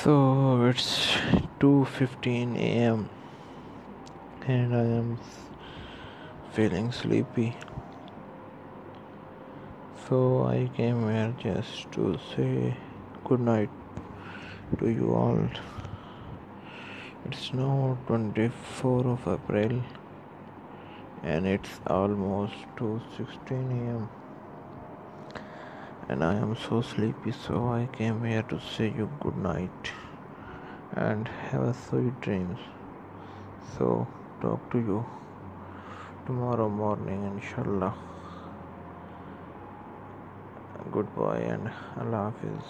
So it's 2:15 a.m. and I am feeling sleepy. So I came here just to say good night to you all. It's now 24 of April and it's almost 2:16 a.m. and I am so sleepy so I came here to say you good night and have a sweet dreams. So talk to you tomorrow morning inshallah. Goodbye and Allah Hafiz